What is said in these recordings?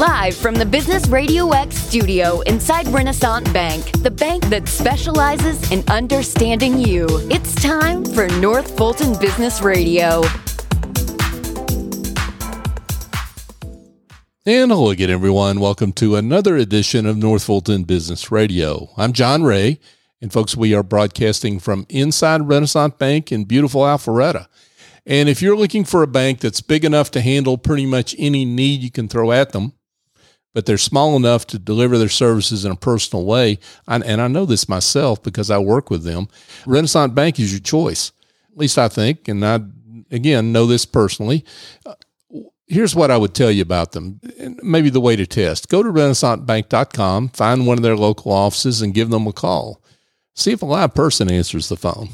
Live from the Business Radio X studio inside Renaissance Bank, the bank that specializes in understanding you. It's time for North Fulton Business Radio. And hello again, everyone. Welcome to another edition of North Fulton Business Radio. I'm John Ray, and folks, we are broadcasting from inside Renaissance Bank in beautiful Alpharetta. And if you're looking for a bank that's big enough to handle pretty much any need you can throw at them, but they're small enough to deliver their services in a personal way, and I know this myself because I work with them, Renaissance Bank is your choice. At least I think, and I, again, know this personally. Uh, here's what I would tell you about them. Maybe the way to test. Go to renaissancebank.com, find one of their local offices, and give them a call. See if a live person answers the phone.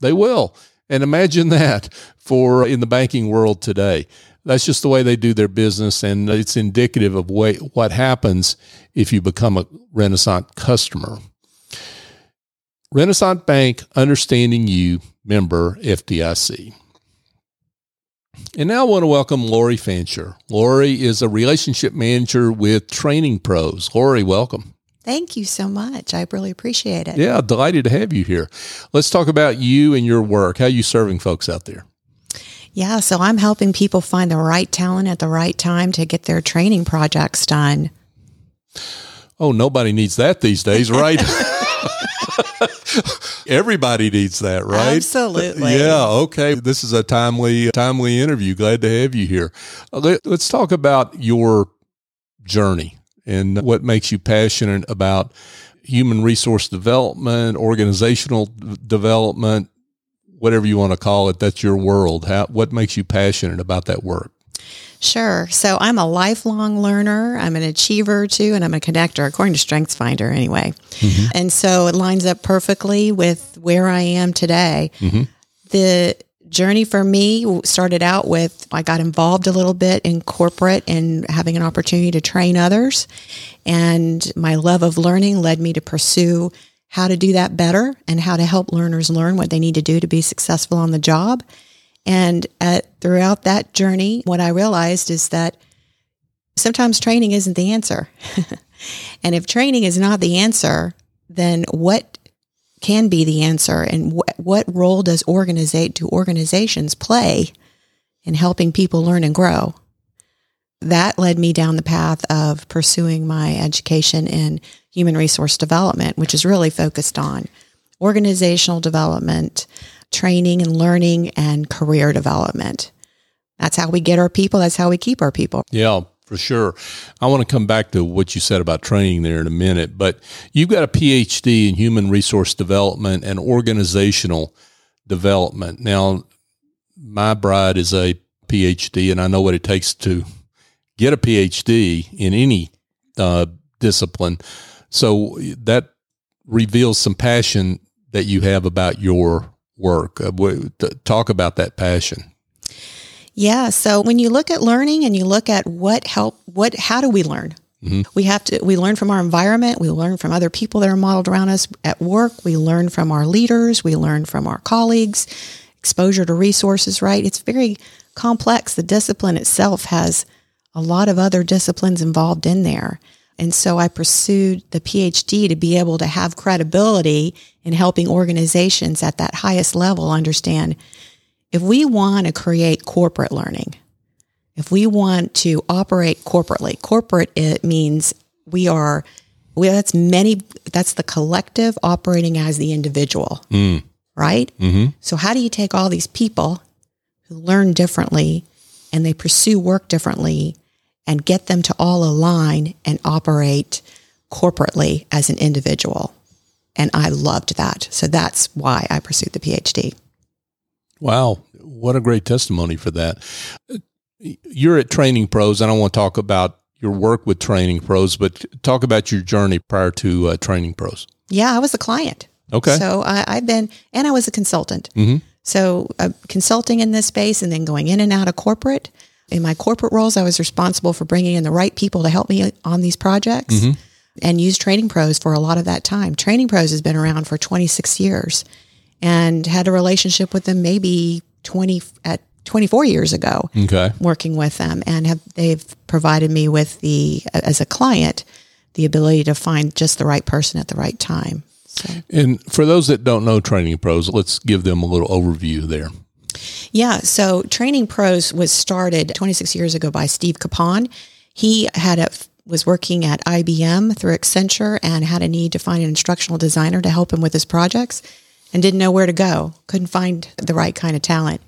They will. And imagine that for uh, in the banking world today. That's just the way they do their business, and it's indicative of way, what happens if you become a Renaissance customer. Renaissance Bank, understanding you, member FDIC. And now I want to welcome Lori Fancher. Lori is a relationship manager with Training Pros. Lori, welcome. Thank you so much. I really appreciate it. Yeah, delighted to have you here. Let's talk about you and your work. How are you serving folks out there? Yeah, so I'm helping people find the right talent at the right time to get their training projects done. Oh, nobody needs that these days, right? Everybody needs that, right? Absolutely. Yeah. Okay. This is a timely, timely interview. Glad to have you here. Uh, let's talk about your journey and what makes you passionate about human resource development, organizational development, whatever you want to call it. That's your world. How, what makes you passionate about that work? Sure. So I'm a lifelong learner. I'm an achiever too, and I'm a connector, according to StrengthsFinder, anyway. Mm-hmm. And so it lines up perfectly with where I am today. Mm-hmm. The journey for me started out with I got involved a little bit in corporate and having an opportunity to train others. And my love of learning led me to pursue how to do that better and how to help learners learn what they need to do to be successful on the job. And at, throughout that journey, what I realized is that sometimes training isn't the answer. and if training is not the answer, then what can be the answer and wh- what role does organizate do organizations play in helping people learn and grow that led me down the path of pursuing my education in human resource development which is really focused on organizational development training and learning and career development that's how we get our people that's how we keep our people yeah for sure. I want to come back to what you said about training there in a minute, but you've got a PhD in human resource development and organizational development. Now, my bride is a PhD, and I know what it takes to get a PhD in any uh, discipline. So that reveals some passion that you have about your work. Uh, talk about that passion. Yeah. So when you look at learning and you look at what help, what, how do we learn? Mm-hmm. We have to, we learn from our environment. We learn from other people that are modeled around us at work. We learn from our leaders. We learn from our colleagues, exposure to resources, right? It's very complex. The discipline itself has a lot of other disciplines involved in there. And so I pursued the PhD to be able to have credibility in helping organizations at that highest level understand if we want to create corporate learning, if we want to operate corporately, corporate it means we are we, that's many that's the collective operating as the individual. Mm. Right? Mm-hmm. So how do you take all these people who learn differently and they pursue work differently and get them to all align and operate corporately as an individual? And I loved that. So that's why I pursued the PhD. Wow. What a great testimony for that. You're at Training Pros. I don't want to talk about your work with Training Pros, but talk about your journey prior to uh, Training Pros. Yeah, I was a client. Okay. So I, have been, and I was a consultant. Mm-hmm. So uh, consulting in this space and then going in and out of corporate. In my corporate roles, I was responsible for bringing in the right people to help me on these projects mm-hmm. and use Training Pros for a lot of that time. Training Pros has been around for 26 years and had a relationship with them maybe 20 at 24 years ago Okay. working with them and have they've provided me with the as a client the ability to find just the right person at the right time. So And for those that don't know Training Pros, let's give them a little overview there. Yeah. So Training Pros was started 26 years ago by Steve Capon. He had a was working at IBM through Accenture and had a need to find an instructional designer to help him with his projects and didn't know where to go. Couldn't find the right kind of talent.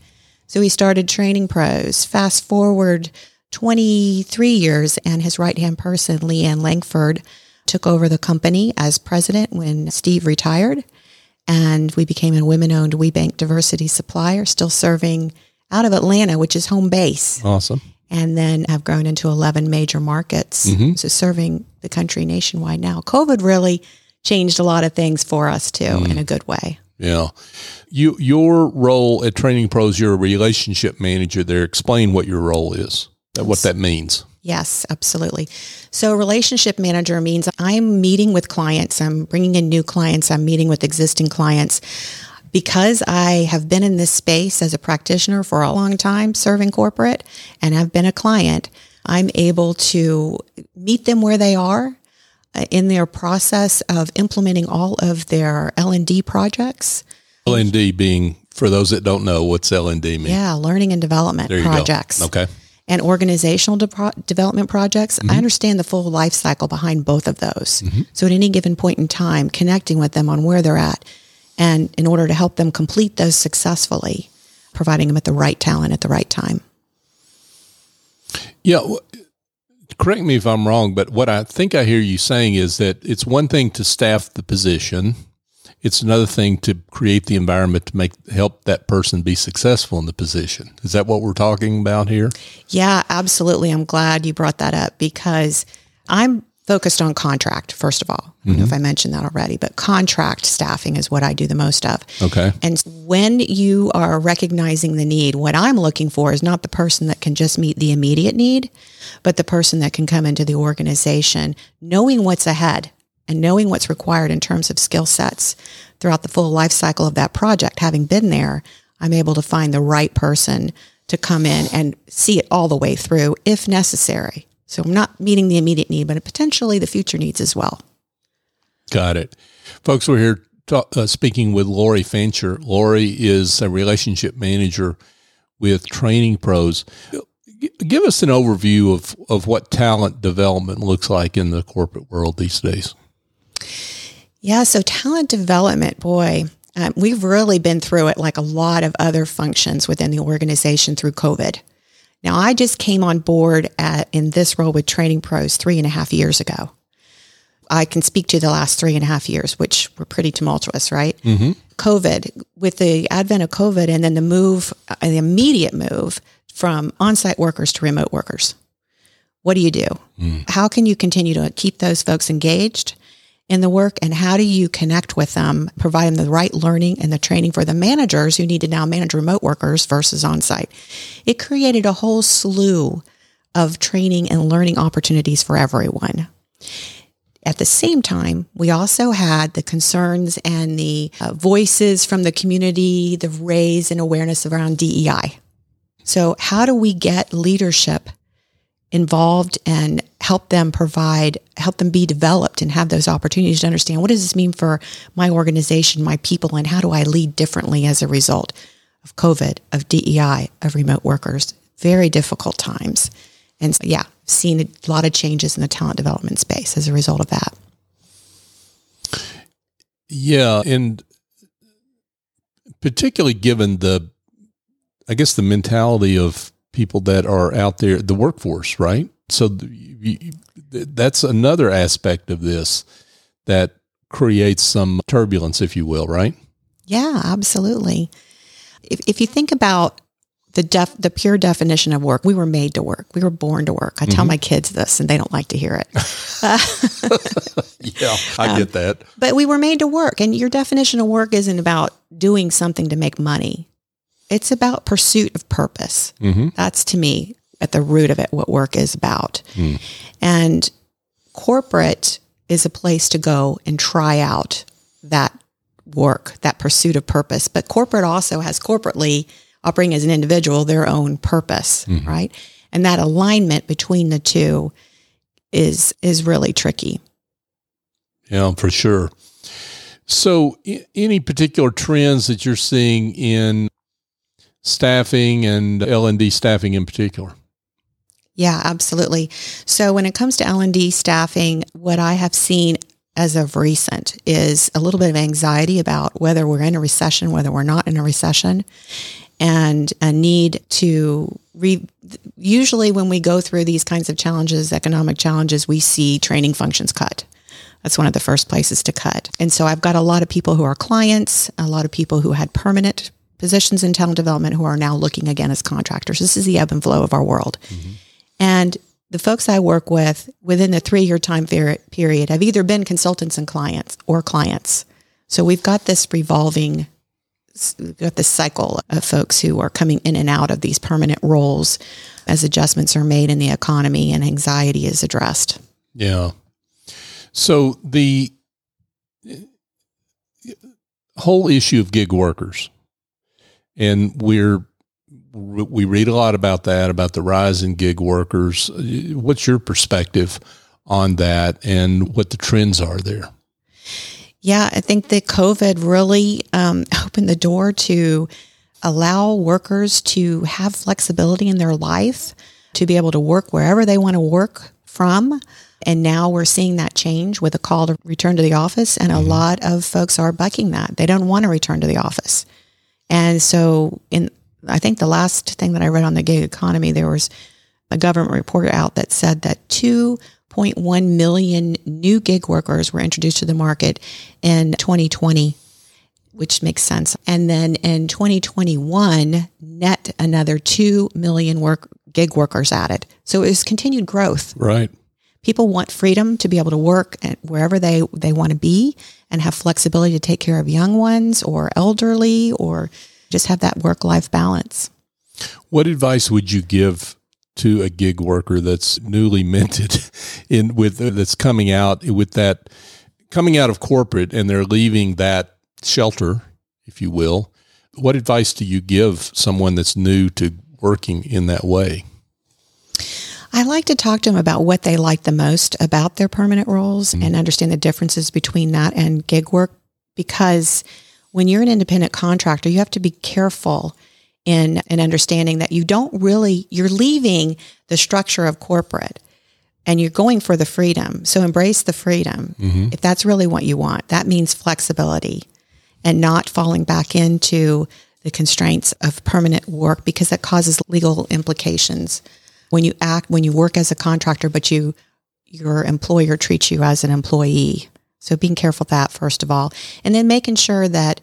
So he started Training Pros. Fast forward 23 years and his right-hand person, Leanne Langford, took over the company as president when Steve retired and we became a women-owned WBENC diversity supplier, still serving out of Atlanta, which is home base, Awesome. and then have grown into 11 major markets, mm-hmm. so serving the country nationwide now. COVID really changed a lot of things for us too, mm. in a good way. Yeah. You your role at Training Pros, you're a relationship manager there. Explain what your role is. What that means. Yes, absolutely. So, relationship manager means I'm meeting with clients, I'm bringing in new clients, I'm meeting with existing clients. Because I have been in this space as a practitioner for a long time, serving corporate, and I've been a client, I'm able to meet them where they are uh, in their process of implementing all of their L&D projects. L&D being, for those that don't know, what's L&D mean? Yeah, learning and development projects. go. Okay. And organizational de- development projects, I mm-hmm. understand the full life cycle behind both of those. Mm-hmm. So at any given point in time, connecting with them on where they're at, and in order to help them complete those successfully, providing them with the right talent at the right time. Yeah. w- Correct me if I'm wrong, but what I think I hear you saying is that it's one thing to staff the position. It's another thing to create the environment to make help that person be successful in the position. Is that what we're talking about here? Yeah, absolutely. I'm glad you brought that up because I'm focused on contract, first of all. I don't know if mm-hmm. I mentioned that already, but contract staffing is what I do the most of. Okay. And when you are recognizing the need, what I'm looking for is not the person that can just meet the immediate need, but the person that can come into the organization knowing what's ahead and knowing what's required in terms of skill sets throughout the full life cycle of that project. Having been there, I'm able to find the right person to come in and see it all the way through if necessary. So I'm not meeting the immediate need, but potentially the future needs as well. Got it. Folks, we're here ta- uh, speaking with Lori Fancher. Lori is a relationship manager with Training Pros. Give us an overview of, of what talent development looks like in the corporate world these days. Yeah, so talent development, boy, um, we've really been through it like a lot of other functions within the organization through COVID. Now, I just came on board at, in this role with Training Pros three and a half years ago. I can speak to the last three and a half years, which were pretty tumultuous, right? Mm-hmm. COVID, with the advent of COVID and then the move, uh, the immediate move from on site workers to remote workers. What do you do? How can you continue to keep those folks engaged? In the work and how do you connect with them, provide them the right learning and the training for the managers who need to now manage remote workers versus on site. It created a whole slew of training and learning opportunities for everyone. At the same time, we also had the concerns and the uh, voices from the community, the raise and awareness around DEI. So, how do we get leadership involved and help them provide, help them be developed and have those opportunities to understand what does this mean for my organization, my people, and how do I lead differently as a result of COVID, of DEI, of remote workers? Very difficult times. And so, yeah, seen a lot of changes in the talent development space as a result of that. Yeah, and particularly given the, I guess the mentality of people that are out there, the workforce, right? So you, that's another aspect of this that creates some turbulence, if you will, right? Yeah, absolutely. If, if you think about the def, the pure definition of work, we were made to work. We were born to work. I tell mm-hmm. my kids this, and they don't like to hear it. Yeah, I um, get that. But we were made to work, and your definition of work isn't about doing something to make money. It's about pursuit of purpose. Mm-hmm. That's to me at the root of it what work is about. Hmm. And corporate is a place to go and try out that work, that pursuit of purpose. But corporate also has corporately operating as an individual, their own purpose, mm-hmm. right? And that alignment between the two is is really tricky. Yeah, for sure. So, I- any particular trends that you're seeing in staffing and L and D staffing in particular? Yeah, absolutely. So when it comes to L&D staffing, what I have seen as of recent is a little bit of anxiety about whether we're in a recession, whether we're not in a recession, and a need to re- usually when we go through these kinds of challenges, economic challenges, we see training functions cut. That's one of the first places to cut. And so I've got a lot of people who are clients, a lot of people who had permanent positions in talent development who are now looking again as contractors. This is the ebb and flow of our world. Mm-hmm. And the folks I work with within the three year time period have either been consultants and clients or clients. So we've got this revolving, we've got this cycle of folks who are coming in and out of these permanent roles as adjustments are made in the economy and anxiety is addressed. Yeah. So the uh, whole issue of gig workers, and we're we read a lot about that about the rise in gig workers. What's your perspective on that, and what the trends are there? Yeah, I think that COVID really um, opened the door to allow workers to have flexibility in their life, to be able to work wherever they want to work from. And now we're seeing that change with a call to return to the office. And a lot of folks are bucking that. They don't want to return to the office. And so, in I think the last thing that I read on the gig economy, there was a government report out that said that 2.1 million new gig workers were introduced to the market in 2020, which makes sense. And then in 2021, net another 2 million work gig workers added. So it was continued growth. Right. People want freedom to be able to work at wherever they, they want to be and have flexibility to take care of young ones or elderly or just have that work life balance. What advice would you give to a gig worker that's newly minted in with uh, that's coming out with that coming out of corporate and they're leaving that shelter, if you will? What advice do you give someone that's new to working in that way? I like to talk to them about what they like the most about their permanent roles mm-hmm. and understand the differences between that and gig work because when you're an independent contractor, you have to be careful in in understanding that you don't really you're leaving the structure of corporate and you're going for the freedom. So embrace the freedom. Mm-hmm. If that's really what you want, that means flexibility and not falling back into the constraints of permanent work because that causes legal implications when you act when you work as a contractor but you your employer treats you as an employee. So being careful of that first of all. And then making sure that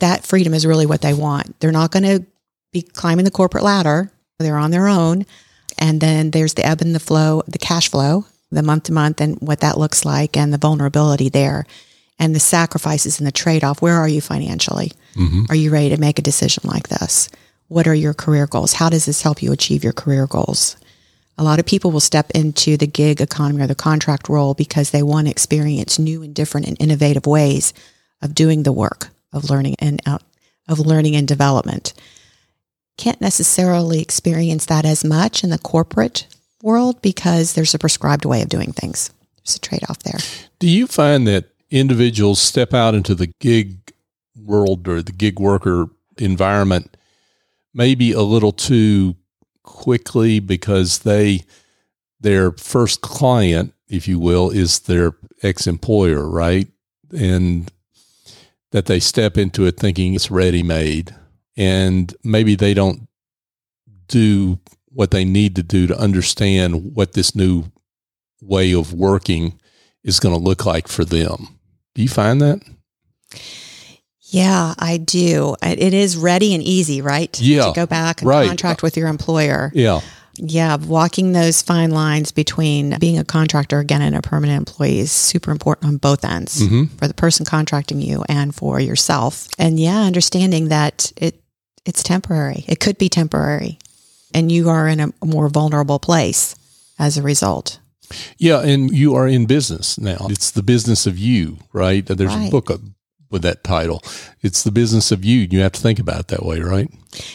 that freedom is really what they want. They're not going to be climbing the corporate ladder. They're on their own. And then there's the ebb and the flow the cash flow the month to month and what that looks like and the vulnerability there and the sacrifices and the trade-off. Where are you financially? Mm-hmm. Are you ready to make a decision like this what are your career goals? How does this help you achieve your career goals? A lot of people will step into the gig economy or the contract role because they want to experience new and different and innovative ways of doing the work of learning and out of learning and development. Can't necessarily experience that as much in the corporate world because there's a prescribed way of doing things. There's a trade-off there. Do you find that individuals step out into the gig world or the gig worker environment maybe a little too quickly because they their first client, if you will, is their ex-employer, right? And that they step into it thinking it's ready made and maybe they don't do what they need to do to understand what this new way of working is going to look like for them. Do you find that? Yeah, I do. It is ready and easy, right? Yeah, To go back and right. contract with your employer. Yeah. Yeah, walking those fine lines between being a contractor again and a permanent employee is super important on both ends mm-hmm. for the person contracting you and for yourself. And yeah, understanding that it it's temporary. It could be temporary, and you are in a more vulnerable place as a result. Yeah, and you are in business now. It's the business of you, right? There's a book, a with that title. It's the business of you. You have to think about it that way, right?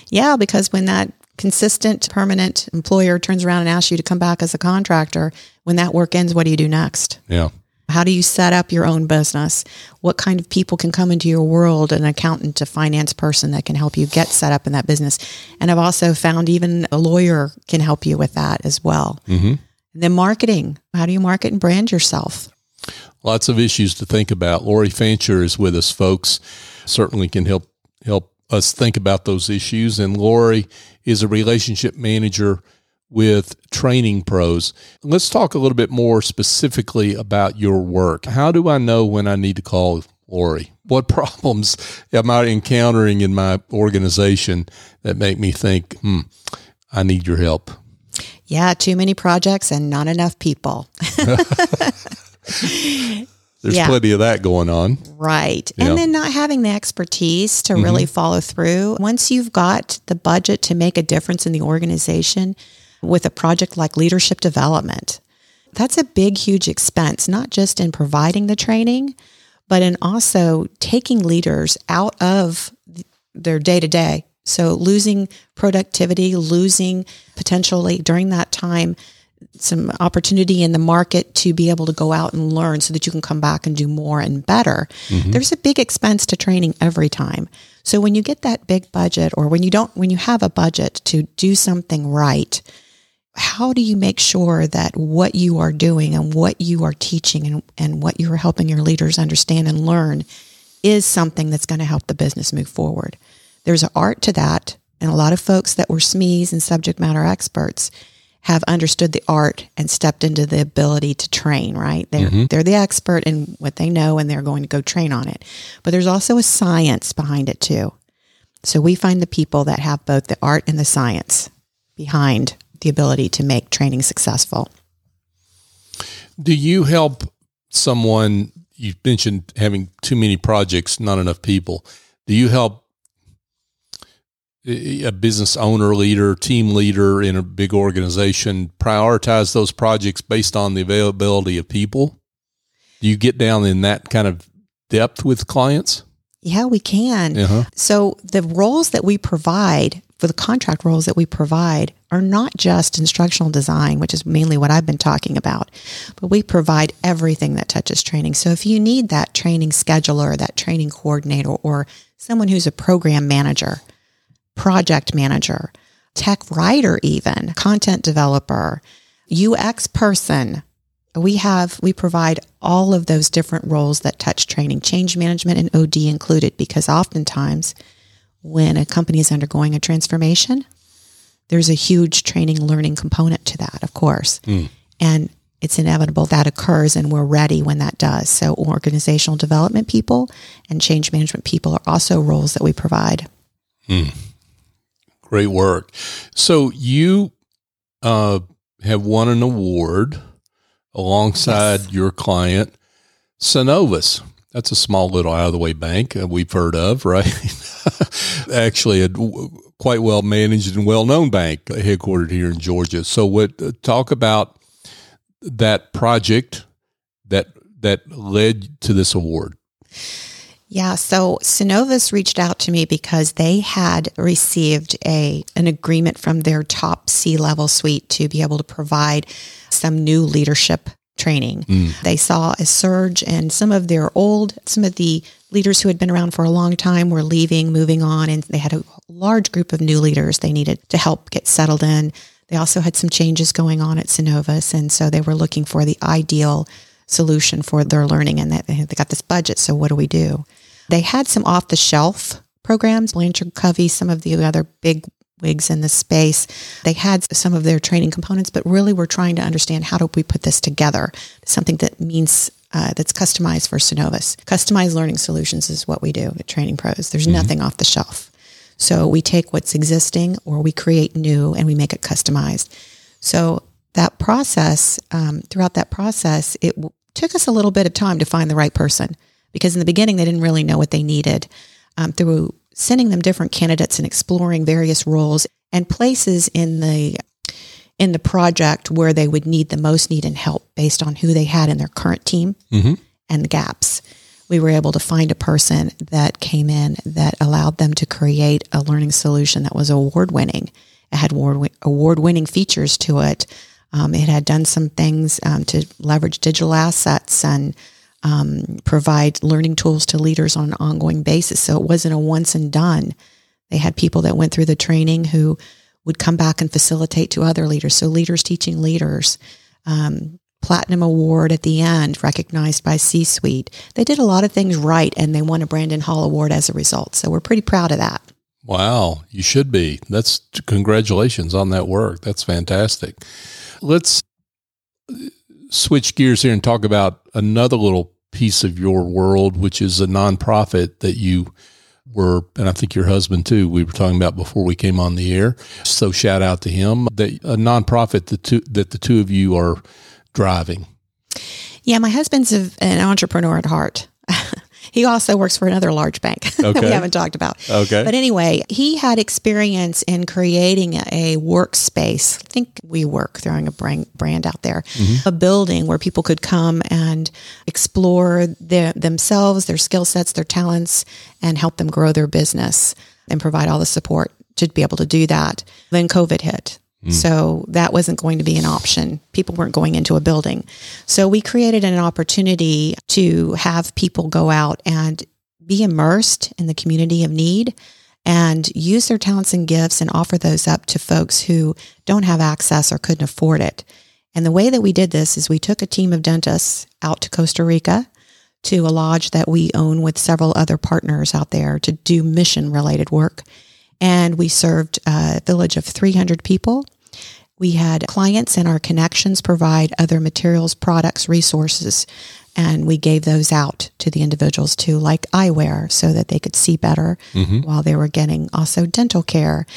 Yeah, because when that consistent, permanent employer turns around and asks you to come back as a contractor, when that work ends, what do you do next? Yeah. How do you set up your own business? What kind of people can come into your world? An accountant, a finance person that can help you get set up in that business. And I've also found even a lawyer can help you with that as well. Mm-hmm. And then marketing. How do you market and brand yourself? Lots of issues to think about. Lori Fancher is with us, folks. Certainly can help help us think about those issues. And Lori is a relationship manager with training pros. Let's talk a little bit more specifically about your work. How do I know when I need to call Lori? What problems am I encountering in my organization that make me think, hmm, I need your help? Yeah, too many projects and not enough people. There's yeah. plenty of that going on. Right. Yeah. And then not having the expertise to mm-hmm. really follow through. Once you've got the budget to make a difference in the organization with a project like leadership development, that's a big, huge expense, not just in providing the training, but in also taking leaders out of their day to day. So losing productivity, losing potentially during that time some opportunity in the market to be able to go out and learn so that you can come back and do more and better. Mm-hmm. There's a big expense to training every time. So when you get that big budget or when you don't when you have a budget to do something right, how do you make sure that what you are doing and what you are teaching and, and what you're helping your leaders understand and learn is something that's going to help the business move forward? There's an art to that. And a lot of folks that were SMEs and subject matter experts have understood the art and stepped into the ability to train, right? They're, mm-hmm. they're the expert in what they know and they're going to go train on it. But there's also a science behind it too. So we find the people that have both the art and the science behind the ability to make training successful. Do you help someone? You mentioned having too many projects, not enough people. Do you help a business owner, leader, team leader in a big organization prioritize those projects based on the availability of people? Do you get down in that kind of depth with clients? Yeah, we can. Uh-huh. So the roles that we provide for the contract roles that we provide are not just instructional design, which is mainly what I've been talking about, but we provide everything that touches training. So if you need that training scheduler, that training coordinator, or someone who's a program manager, project manager, tech writer, even content developer, UX person. We have, we provide all of those different roles that touch training, change management and OD included, because oftentimes when a company is undergoing a transformation, there's a huge training learning component to that, of course. Mm. And it's inevitable that occurs and we're ready when that does. So organizational development people and change management people are also roles that we provide. Mm. Great work. So you uh, have won an award alongside yes. your client, Synovus. That's a small little out of the way bank uh, we've heard of, right? Actually, a quite well managed and well known bank headquartered here in Georgia. So, what uh, talk about that project that that led to this award? Yeah, so Synovus reached out to me because they had received a an agreement from their top C-level suite to be able to provide some new leadership training. Mm. They saw a surge and some of their old, some of the leaders who had been around for a long time were leaving, moving on, and they had a large group of new leaders they needed to help get settled in. They also had some changes going on at Synovus, and so they were looking for the ideal solution for their learning and they got this budget. So what do we do? They had some off the shelf programs, Blanchard Covey, some of the other big wigs in the space. They had some of their training components, but really we're trying to understand how do we put this together, something that means uh, that's customized for Synovus. Customized learning solutions is what we do at Training Pros. There's mm-hmm. nothing off the shelf. So we take what's existing or we create new and we make it customized. So that process, um, throughout that process, it w- took us a little bit of time to find the right person because in the beginning they didn't really know what they needed. Um, through sending them different candidates and exploring various roles and places in the in the project where they would need the most need and help based on who they had in their current team mm-hmm. and the gaps. we were able to find a person that came in that allowed them to create a learning solution that was award winning. It had award winning features to it. Um, it had done some things um, to leverage digital assets and um, provide learning tools to leaders on an ongoing basis. So it wasn't a once and done. They had people that went through the training who would come back and facilitate to other leaders. So leaders teaching leaders, um, platinum award at the end, recognized by C suite. They did a lot of things right and they won a Brandon Hall Award as a result. So we're pretty proud of that. Wow, you should be. That's congratulations on that work. That's fantastic. Let's switch gears here and talk about another little piece of your world, which is a nonprofit that you were, and I think your husband too, we were talking about before we came on the air. So shout out to him that a nonprofit the two, that the two of you are driving. Yeah, my husband's an entrepreneur at heart. He also works for another large bank okay. that we haven't talked about. Okay. But anyway, he had experience in creating a workspace. I think WeWork throwing a brand out there, mm-hmm. a building where people could come and explore their, themselves, their skill sets, their talents, and help them grow their business and provide all the support to be able to do that. Then COVID hit. Mm. So that wasn't going to be an option. People weren't going into a building. So we created an opportunity to have people go out and be immersed in the community of need and use their talents and gifts and offer those up to folks who don't have access or couldn't afford it. And the way that we did this is we took a team of dentists out to Costa Rica to a lodge that we own with several other partners out there to do mission related work and we served a village of 300 people. We had clients and our connections provide other materials, products, resources, and we gave those out to the individuals too, like eyewear, so that they could see better mm-hmm. while they were getting also dental care.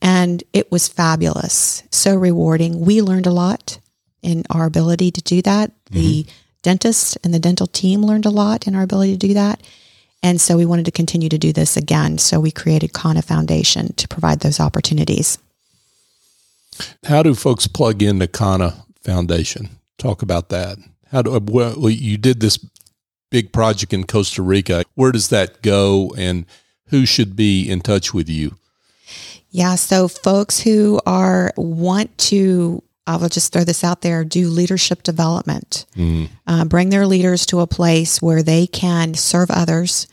And it was fabulous, so rewarding. We learned a lot in our ability to do that. Mm-hmm. The dentist and the dental team learned a lot in our ability to do that. And so we wanted to continue to do this again. So we created Kana Foundation to provide those opportunities. How do folks plug into Kana Foundation? Talk about that. How do well, you did this big project in Costa Rica? Where does that go, and who should be in touch with you? Yeah, so folks who are want to I will just throw this out there do leadership development. Mm. Uh, bring their leaders to a place where they can serve others,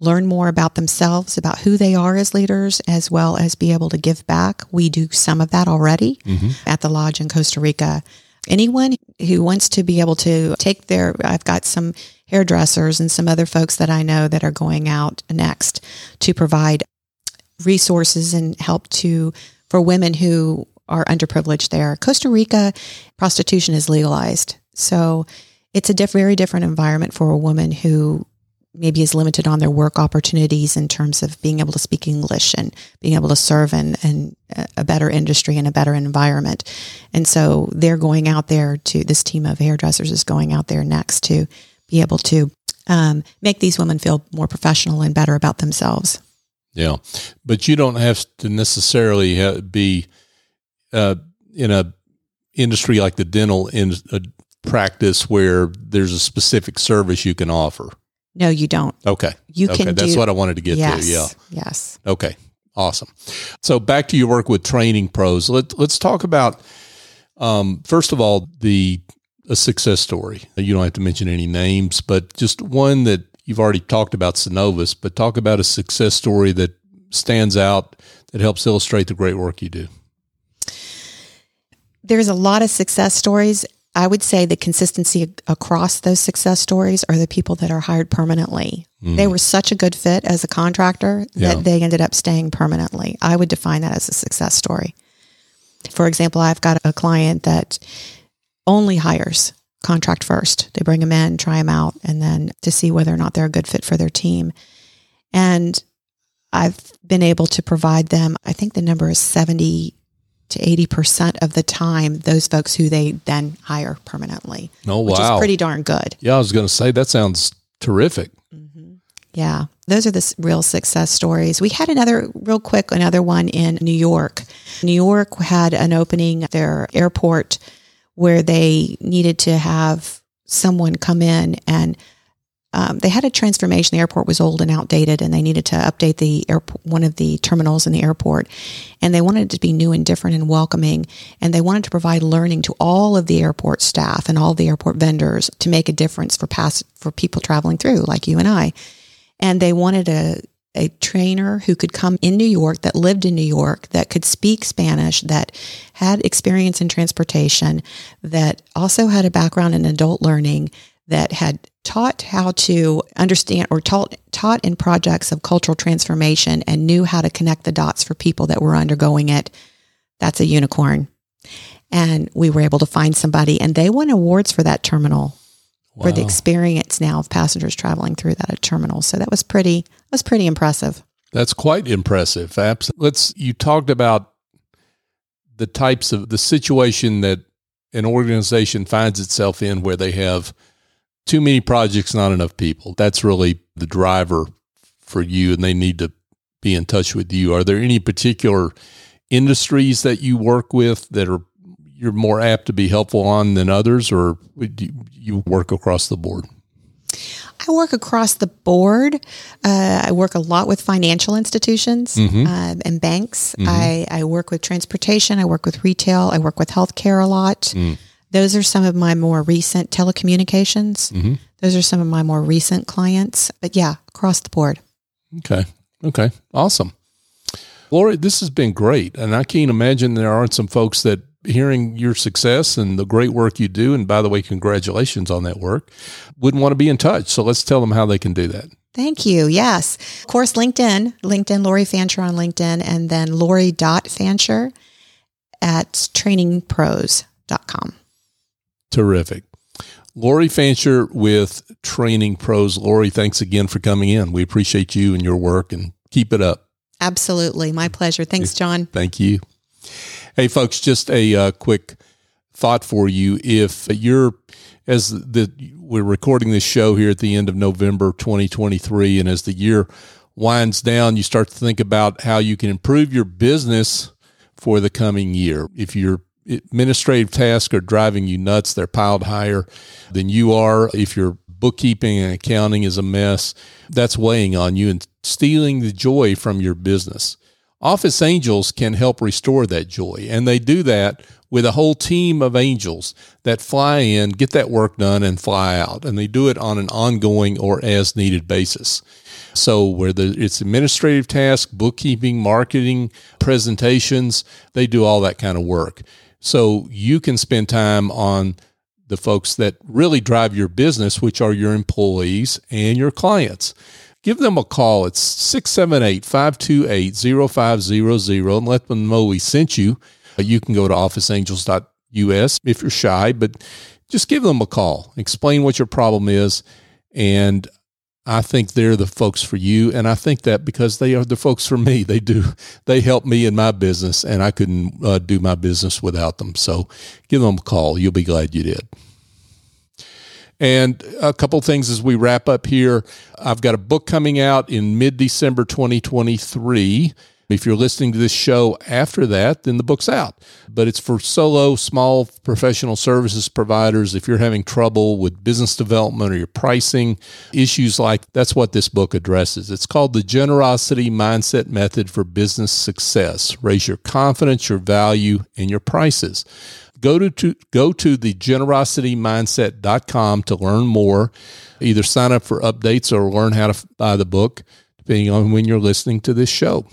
learn more about themselves, about who they are as leaders, as well as be able to give back. We do some of that already mm-hmm. at the lodge in Costa Rica. Anyone who wants to be able to take their, I've got some hairdressers and some other folks that I know that are going out next to provide resources and help to for women who are underprivileged there. Costa Rica, prostitution is legalized. So it's a diff- very different environment for a woman who maybe is limited on their work opportunities in terms of being able to speak English and being able to serve in, in a better industry and a better environment. And so they're going out there to, this team of hairdressers is going out there next to be able to um, make these women feel more professional and better about themselves. Yeah. But you don't have to necessarily be uh, in a industry like the dental in a practice where there's a specific service you can offer. No, you don't. Okay. You okay. can. That's do, what I wanted to get yes, to. Yeah. Yes. Okay. Awesome. So back to your work with training pros. Let, let's talk about um, first of all the a success story. You don't have to mention any names, but just one that you've already talked about Synovus, but talk about a success story that stands out that helps illustrate the great work you do. There's a lot of success stories I would say the consistency across those success stories are the people that are hired permanently. Mm. They were such a good fit as a contractor yeah. that they ended up staying permanently. I would define that as a success story. For example, I've got a client that only hires contract first. They bring them in, try them out, and then to see whether or not they're a good fit for their team. And I've been able to provide them, I think the number is 70 to 80% of the time those folks who they then hire permanently. Oh, wow. Which is pretty darn good. Yeah, I was going to say that sounds terrific. Mm-hmm. Yeah, those are the real success stories. We had another, real quick, another one in New York. New York had an opening at their airport where they needed to have someone come in and um, they had a transformation. The airport was old and outdated, and they needed to update the airport, one of the terminals in the airport, and they wanted it to be new and different and welcoming. And they wanted to provide learning to all of the airport staff and all the airport vendors to make a difference for pass for people traveling through, like you and I. And they wanted a a trainer who could come in New York, that lived in New York, that could speak Spanish, that had experience in transportation, that also had a background in adult learning, that had taught how to understand or taught taught in projects of cultural transformation and knew how to connect the dots for people that were undergoing it. That's a unicorn. And we were able to find somebody and they won awards for that terminal wow. for the experience now of passengers traveling through that terminal. So that was pretty that was pretty impressive. That's quite impressive. Let's you talked about the types of the situation that an organization finds itself in where they have too many projects, not enough people. That's really the driver for you, and they need to be in touch with you. Are there any particular industries that you work with that are you're more apt to be helpful on than others, or do you work across the board? I work across the board. Uh, I work a lot with financial institutions mm-hmm. uh, and banks. Mm-hmm. I, I, work with transportation. I work with retail. I work with healthcare a lot. Mm. Those are some of my more recent telecommunications. Mm-hmm. Those are some of my more recent clients. But yeah, across the board. Okay. Okay. Awesome. Lori, this has been great. And I can't imagine there aren't some folks that hearing your success and the great work you do, and by the way, congratulations on that work, wouldn't want to be in touch. So let's tell them how they can do that. Thank you. Yes. Of course, LinkedIn, LinkedIn, Lori Fancher on LinkedIn, and then Lori.Fancher at trainingpros.com. Terrific. Lori Fancher with Training Pros. Lori, thanks again for coming in. We appreciate you and your work and keep it up. Absolutely. My pleasure. Thanks, John. Thank you. Hey, folks, just a uh, quick thought for you. If you're, as the we're recording this show here at the end of November 2023, and as the year winds down, you start to think about how you can improve your business for the coming year. If your administrative tasks are driving you nuts, they're piled higher than you are. If your bookkeeping and accounting is a mess, that's weighing on you and stealing the joy from your business. Office angels can help restore that joy, and they do that with a whole team of angels that fly in, get that work done, and fly out. And they do it on an ongoing or as needed basis. So, whether it's administrative tasks, bookkeeping, marketing, presentations, they do all that kind of work. So, you can spend time on the folks that really drive your business, which are your employees and your clients give them a call. It's 678 528 0500 and let them know we sent you. You can go to officeangels.us if you're shy, but just give them a call. Explain what your problem is. And I think they're the folks for you. And I think that because they are the folks for me, they do, they help me in my business and I couldn't uh, do my business without them. So give them a call. You'll be glad you did. And a couple things as we wrap up here. I've got a book coming out in mid December 2023. If you're listening to this show after that, then the book's out. But it's for solo, small professional services providers. If you're having trouble with business development or your pricing issues like that's what this book addresses. It's called The Generosity Mindset Method for Business Success. Raise your confidence, your value, and your prices go to, to go to the to learn more. Either sign up for updates or learn how to buy the book, depending on when you're listening to this show.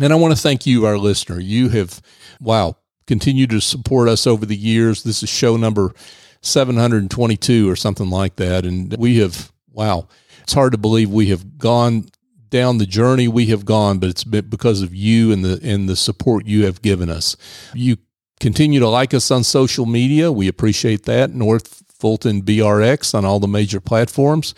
And I want to thank you, our listener. You have, wow, continued to support us over the years. This is show number 722 or something like that. And we have, wow, it's hard to believe we have gone down the journey we have gone, but it's because of you and the and the support you have given us. You Continue to like us on social media. We appreciate that. North Fulton BRX on all the major platforms.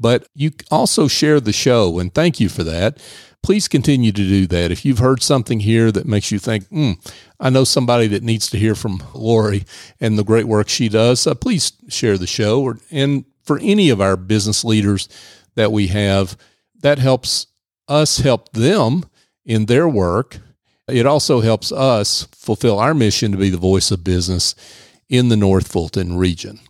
But you also share the show, and thank you for that. Please continue to do that. If you've heard something here that makes you think, hmm, I know somebody that needs to hear from Lori and the great work she does, uh, please share the show. Or, and for any of our business leaders that we have, that helps us help them in their work it also helps us fulfill our mission to be the voice of business in the North Fulton region.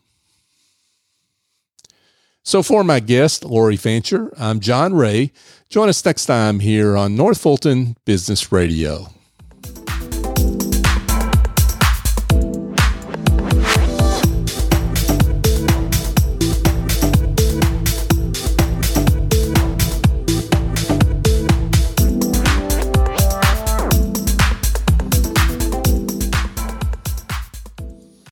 So, for my guest, Lori Fancher, I'm John Ray. Join us next time here on North Fulton Business Radio.